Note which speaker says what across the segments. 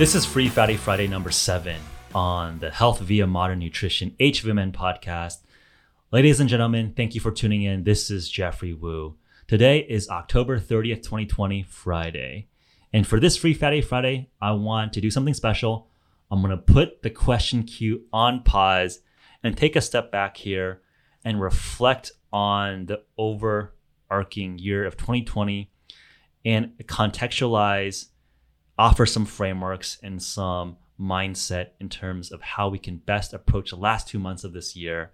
Speaker 1: This is Free Fatty Friday number seven on the Health Via Modern Nutrition HVMN podcast. Ladies and gentlemen, thank you for tuning in. This is Geoffrey Woo. Today is October 30th, 2020, Friday. And for this Free Fatty Friday, I want to do something special. I'm going to put the question queue on pause and take a step back here and reflect on the overarching year of 2020 and contextualize, offer some frameworks and some mindset in terms of how we can best approach the last two months of this year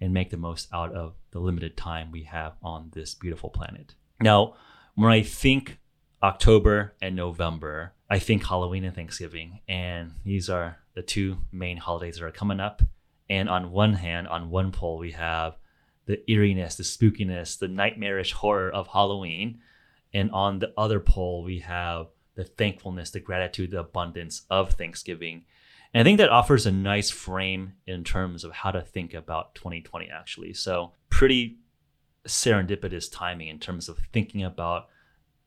Speaker 1: and make the most out of the limited time we have on this beautiful planet. Now, when I think October and November, I think Halloween and Thanksgiving, and these are the two main holidays that are coming up. And on one hand, on one pole, we have the eeriness, the spookiness, the nightmarish horror of Halloween. And on the other pole, we have the thankfulness, the gratitude, the abundance of Thanksgiving. And I think that offers a nice frame in terms of how to think about 2020, actually. So, pretty serendipitous timing in terms of thinking about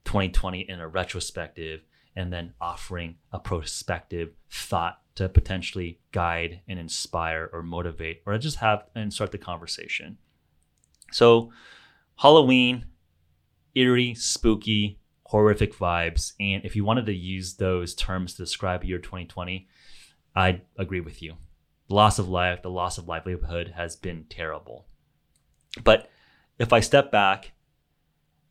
Speaker 1: 2020 in a retrospective and then offering a prospective thought to potentially guide and inspire or motivate or just have and start the conversation. So, Halloween, eerie, spooky, horrific vibes. And if you wanted to use those terms to describe year 2020, I agree with you. The loss of life, the loss of livelihood has been terrible. But if I step back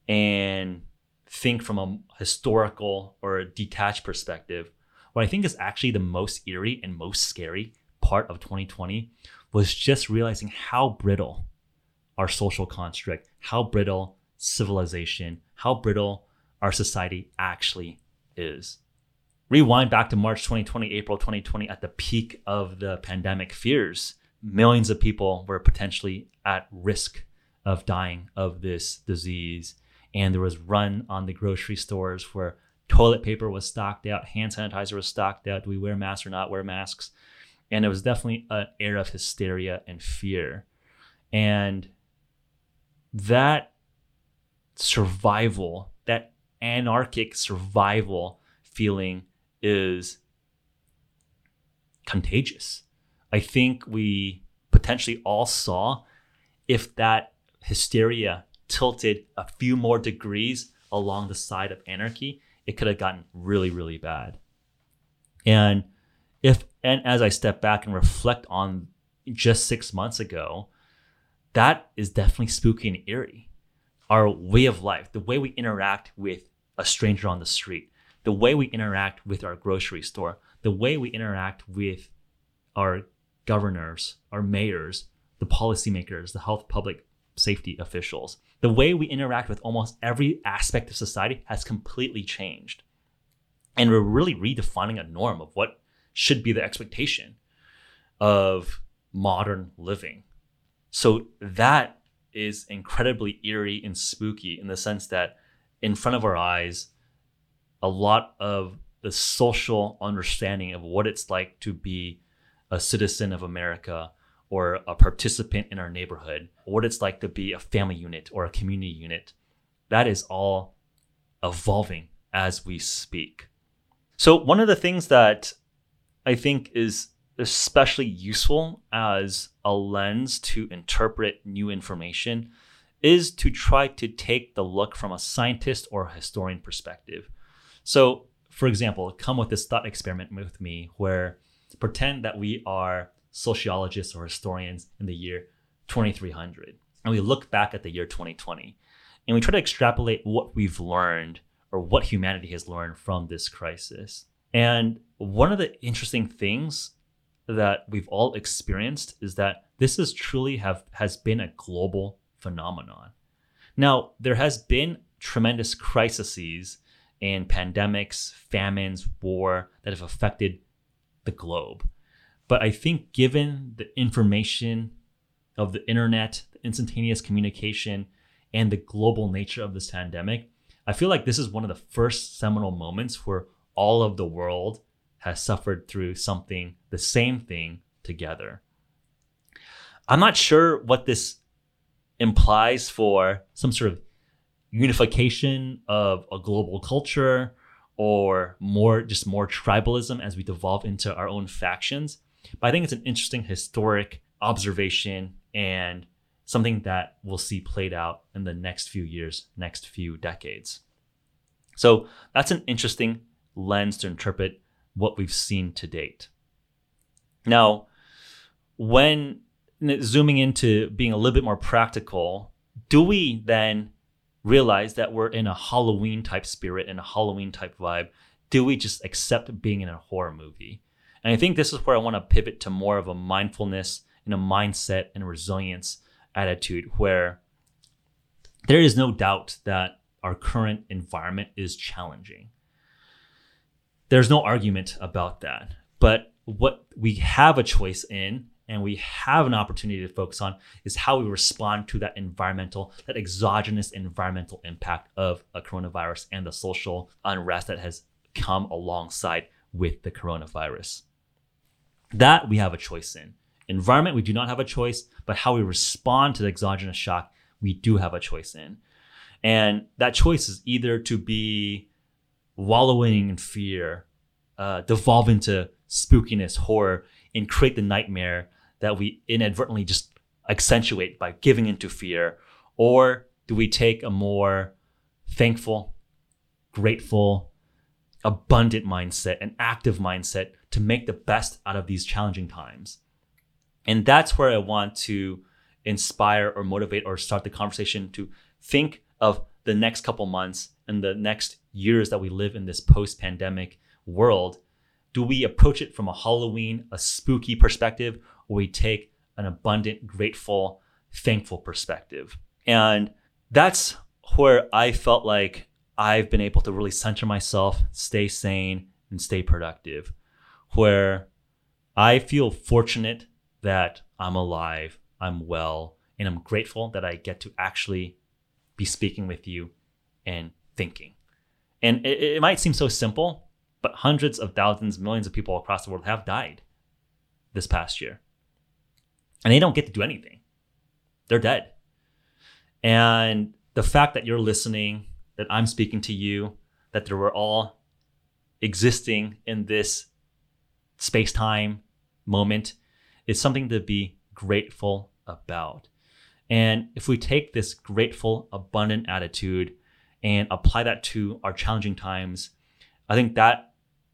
Speaker 1: and think from a historical or a detached perspective, what I think is actually the most eerie and most scary part of 2020 was just realizing how brittle our social construct, how brittle civilization, how brittle our society actually is. Rewind back to March 2020, April 2020, at the peak of the pandemic fears, millions of people were potentially at risk of dying of this disease. And there was run on the grocery stores where toilet paper was stocked out, hand sanitizer was stocked out. Do we wear masks or not wear masks? And it was definitely an era of hysteria and fear. And that survival, anarchic survival feeling is contagious. I think we potentially all saw if that hysteria tilted a few more degrees along the side of anarchy, it could have gotten really, really bad. And if and as I step back and reflect on just six months ago, that is definitely spooky and eerie. Our way of life, the way we interact with a stranger on the street, the way we interact with our grocery store, the way we interact with our governors, our mayors, the policymakers, the health public safety officials, the way we interact with almost every aspect of society has completely changed. And we're really redefining a norm of what should be the expectation of modern living. So that is incredibly eerie and spooky in the sense that in front of our eyes, a lot of the social understanding of what it's like to be a citizen of America or a participant in our neighborhood, what it's like to be a family unit or a community unit, that is all evolving as we speak. So, one of the things that I think is especially useful as a lens to interpret new information is to try to take the look from a scientist or a historian perspective. So, for example, come with this thought experiment with me where pretend that we are sociologists or historians in the year 2300 and we look back at the year 2020 and we try to extrapolate what we've learned or what humanity has learned from this crisis. And one of the interesting things that we've all experienced is that this is truly have has been a global phenomenon. Now, there has been tremendous crises and pandemics, famines, war that have affected the globe. But I think given the information of the internet, the instantaneous communication, and the global nature of this pandemic, I feel like this is one of the first seminal moments where all of the world has suffered through something, the same thing together. I'm not sure what this implies for some sort of unification of a global culture or more just more tribalism as we devolve into our own factions. But I think it's an interesting historic observation and something that we'll see played out in the next few years, next few decades. So that's an interesting lens to interpret what we've seen to date. Now, when zooming into being a little bit more practical, do we then realize that we're in a Halloween type spirit and a Halloween type vibe? Do we just accept being in a horror movie? And I think this is where I want to pivot to more of a mindfulness and a mindset and resilience attitude where there is no doubt that our current environment is challenging. There's no argument about that. But what we have a choice in and we have an opportunity to focus on is how we respond to that environmental, that exogenous environmental impact of a coronavirus and the social unrest that has come alongside with the coronavirus. That we have a choice in. Environment, we do not have a choice, but how we respond to the exogenous shock, we do have a choice in. And that choice is either to be wallowing in fear, uh, devolve into spookiness, horror, and create the nightmare that we inadvertently just accentuate by giving into fear? Or do we take a more thankful, grateful, abundant mindset, an active mindset to make the best out of these challenging times? And that's where I want to inspire or motivate or start the conversation to think of the next couple months and the next years that we live in this post pandemic world. Do we approach it from a Halloween, a spooky perspective, we take an abundant, grateful, thankful perspective. And that's where I felt like I've been able to really center myself, stay sane, and stay productive. Where I feel fortunate that I'm alive, I'm well, and I'm grateful that I get to actually be speaking with you and thinking. And it, it might seem so simple, but hundreds of thousands, millions of people across the world have died this past year and they don't get to do anything. They're dead. And the fact that you're listening, that I'm speaking to you, that they were all existing in this space time moment is something to be grateful about. And if we take this grateful, abundant attitude and apply that to our challenging times, I think that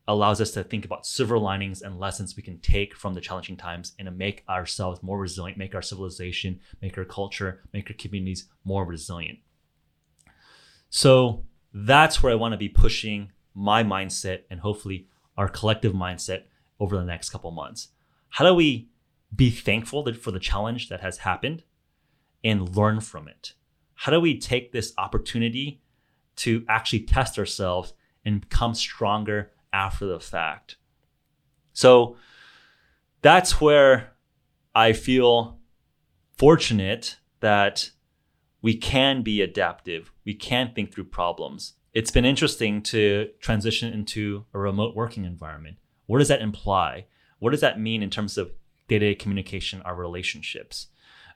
Speaker 1: allows us to think about silver linings and lessons we can take from the challenging times and to make ourselves more resilient, make our civilization, make our culture, make our communities more resilient. So that's where I want to be pushing my mindset and hopefully our collective mindset over the next couple months. How do we be thankful for the challenge that has happened and learn from it? How do we take this opportunity to actually test ourselves and become stronger after the fact. So that's where I feel fortunate that we can be adaptive. We can think through problems. It's been interesting to transition into a remote working environment. What does that imply? What does that mean in terms of day to day communication, our relationships?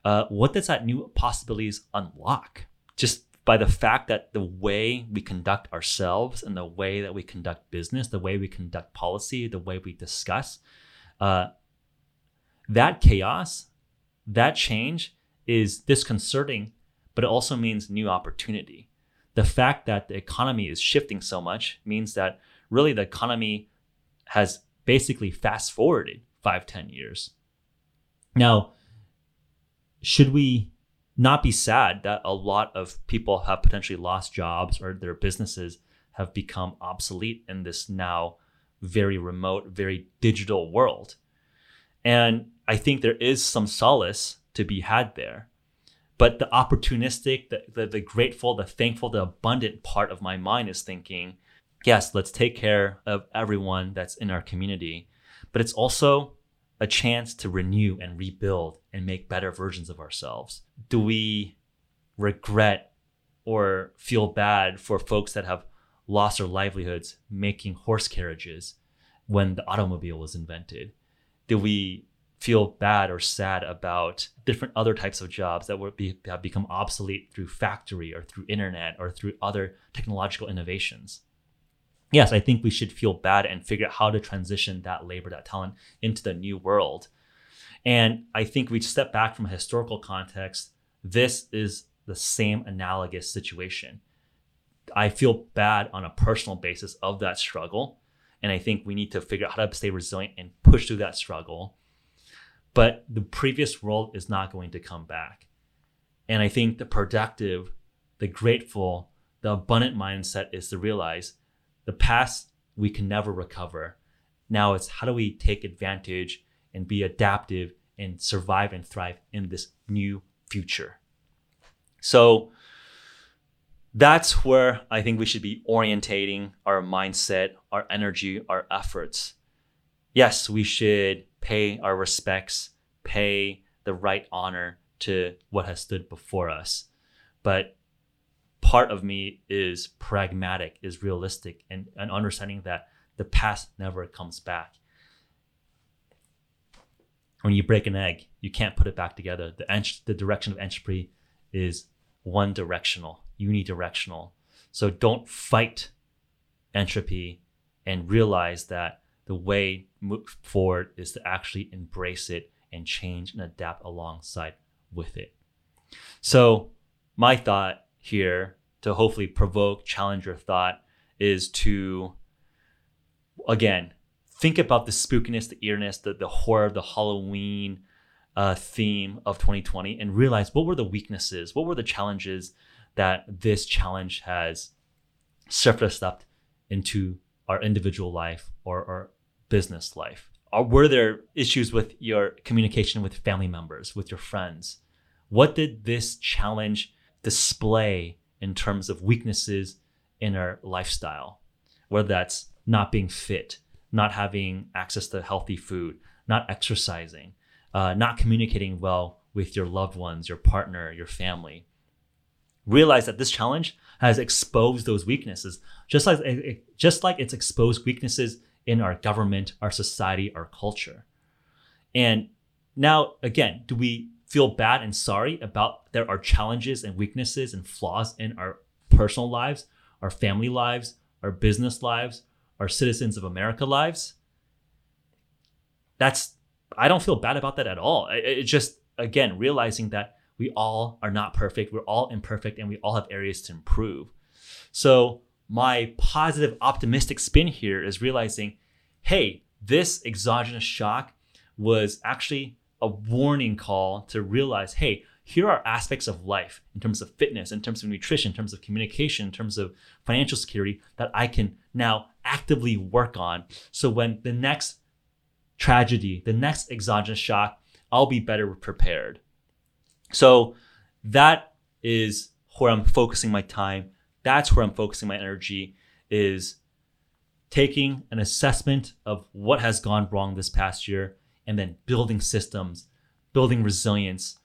Speaker 1: Uh, what does that new possibilities unlock? Just by the fact that the way we conduct ourselves and the way that we conduct business, the way we conduct policy, the way we discuss, uh, that chaos, that change is disconcerting, but it also means new opportunity. The fact that the economy is shifting so much means that really the economy has basically fast forwarded five, ten years. Now, should we not be sad that a lot of people have potentially lost jobs or their businesses have become obsolete in this now very remote, very digital world. And I think there is some solace to be had there. But the opportunistic, the, the, the, grateful, the thankful, the abundant part of my mind is thinking, yes, let's take care of everyone that's in our community. But it's also a chance to renew and rebuild and make better versions of ourselves? Do we regret or feel bad for folks that have lost their livelihoods making horse carriages when the automobile was invented? Do we feel bad or sad about different other types of jobs that would be, have become obsolete through factory or through internet or through other technological innovations? Yes, I think we should feel bad and figure out how to transition that labor, that talent into the new world. And I think we step back from a historical context. This is the same analogous situation. I feel bad on a personal basis of that struggle. And I think we need to figure out how to stay resilient and push through that struggle. But the previous world is not going to come back. And I think the productive, the grateful, the abundant mindset is to realize the past we can never recover. Now it's how do we take advantage and be adaptive and survive and thrive in this new future. So that's where I think we should be orientating our mindset, our energy, our efforts. Yes, we should pay our respects, pay the right honor to what has stood before us. But part of me is pragmatic, is realistic, and, and understanding that the past never comes back. When you break an egg, you can't put it back together. The, ent- the direction of entropy is one directional, unidirectional. So don't fight entropy and realize that the way move forward is to actually embrace it and change and adapt alongside with it. So my thought here to hopefully provoke, challenge your thought is to, again, think about the spookiness, the eeriness, the, the horror, the Halloween uh, theme of 2020 and realize what were the weaknesses, what were the challenges that this challenge has surfaced up into our individual life or our business life. Or were there issues with your communication with family members, with your friends? What did this challenge display in terms of weaknesses in our lifestyle, whether that's not being fit, not having access to healthy food, not exercising, uh, not communicating well with your loved ones, your partner, your family. Realize that this challenge has exposed those weaknesses, just like just like it's exposed weaknesses in our government, our society, our culture. And now, again, do we feel bad and sorry about there are challenges and weaknesses and flaws in our personal lives, our family lives, our business lives, our citizens of America lives. That's I don't feel bad about that at all. It's just again realizing that we all are not perfect, we're all imperfect, and we all have areas to improve. So my positive, optimistic spin here is realizing, hey, this exogenous shock was actually a warning call to realize hey, here are aspects of life in terms of fitness, in terms of nutrition, in terms of communication, in terms of financial security that I can now actively work on. So when the next tragedy, the next exogenous shock, I'll be better prepared. So that is where I'm focusing my time. That's where I'm focusing my energy is taking an assessment of what has gone wrong this past year and then building systems, building resilience,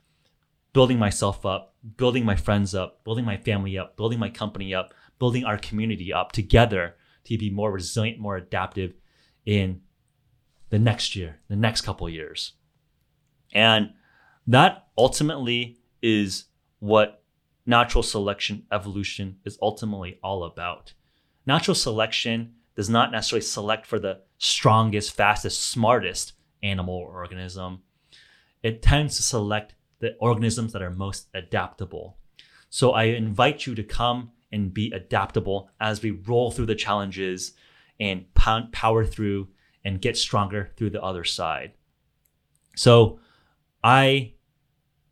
Speaker 1: building myself up, building my friends up, building my family up, building my company up, building our community up together to be more resilient, more adaptive in the next year, the next couple years. And that ultimately is what natural selection evolution is ultimately all about. Natural selection does not necessarily select for the strongest, fastest, smartest animal or organism, it tends to select the organisms that are most adaptable. So I invite you to come and be adaptable as we roll through the challenges and power through and get stronger through the other side. So I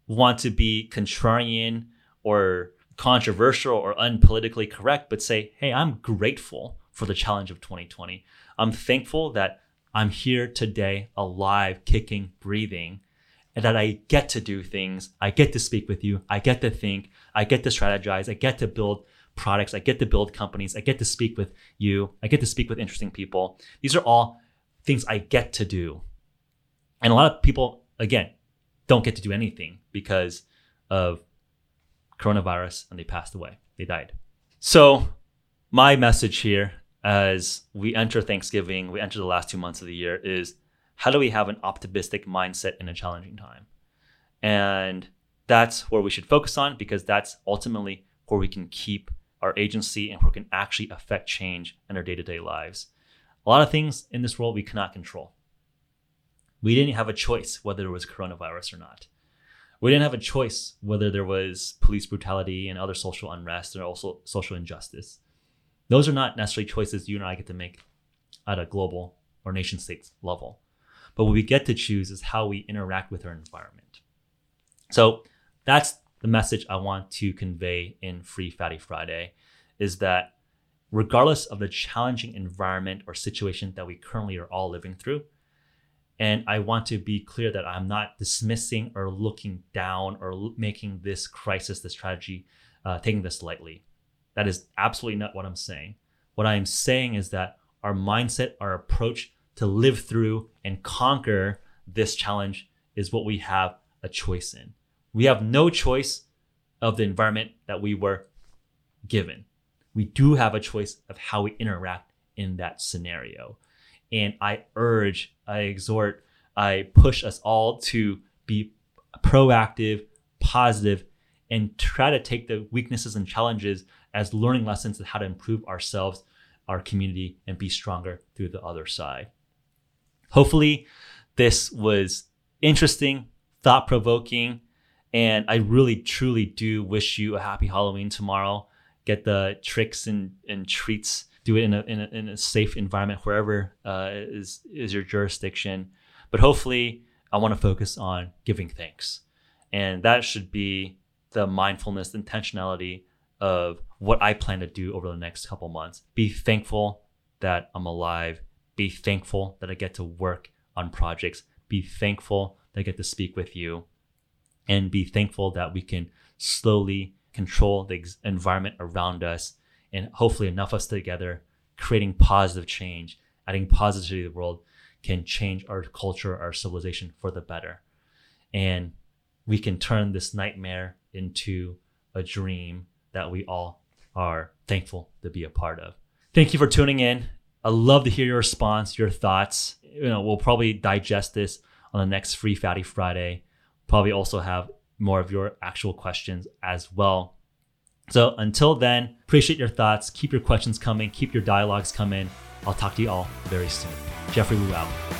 Speaker 1: want to be contrarian or controversial or unpolitically correct, but say, hey, I'm grateful for the challenge of 2020. I'm thankful that I'm here today, alive, kicking, breathing, and that I get to do things. I get to speak with you. I get to think. I get to strategize. I get to build products. I get to build companies. I get to speak with you. I get to speak with interesting people. These are all things I get to do. And a lot of people, again, don't get to do anything because of coronavirus and they passed away. They died. So, my message here as we enter Thanksgiving, we enter the last two months of the year, is how do we have an optimistic mindset in a challenging time? And that's where we should focus on because that's ultimately where we can keep our agency and where we can actually affect change in our day to day lives. A lot of things in this world we cannot control. We didn't have a choice whether it was coronavirus or not. We didn't have a choice whether there was police brutality and other social unrest and also social injustice. Those are not necessarily choices you and I get to make at a global or nation state level. But what we get to choose is how we interact with our environment. So that's the message I want to convey in Free Fatty Friday is that regardless of the challenging environment or situation that we currently are all living through, and I want to be clear that I'm not dismissing or looking down or making this crisis, this tragedy, uh, taking this lightly. That is absolutely not what I'm saying. What I'm saying is that our mindset, our approach to live through and conquer this challenge is what we have a choice in. We have no choice of the environment that we were given. We do have a choice of how we interact in that scenario. And I urge, I exhort, I push us all to be proactive, positive, and try to take the weaknesses and challenges as learning lessons on how to improve ourselves, our community, and be stronger through the other side. Hopefully, this was interesting, thought provoking, and I really, truly do wish you a happy Halloween tomorrow. Get the tricks and, and treats. Do it in a, in a, in a safe environment wherever uh, is is your jurisdiction. But hopefully, I want to focus on giving thanks, and that should be the mindfulness, intentionality of what I plan to do over the next couple months. Be thankful that I'm alive. Be thankful that I get to work on projects. Be thankful that I get to speak with you and be thankful that we can slowly control the environment around us and hopefully enough of us together creating positive change adding positivity to the world can change our culture our civilization for the better and we can turn this nightmare into a dream that we all are thankful to be a part of thank you for tuning in i love to hear your response your thoughts you know we'll probably digest this on the next free fatty friday probably also have more of your actual questions as well. So until then, appreciate your thoughts. Keep your questions coming. Keep your dialogues coming. I'll talk to you all very soon. Geoffrey Woo out.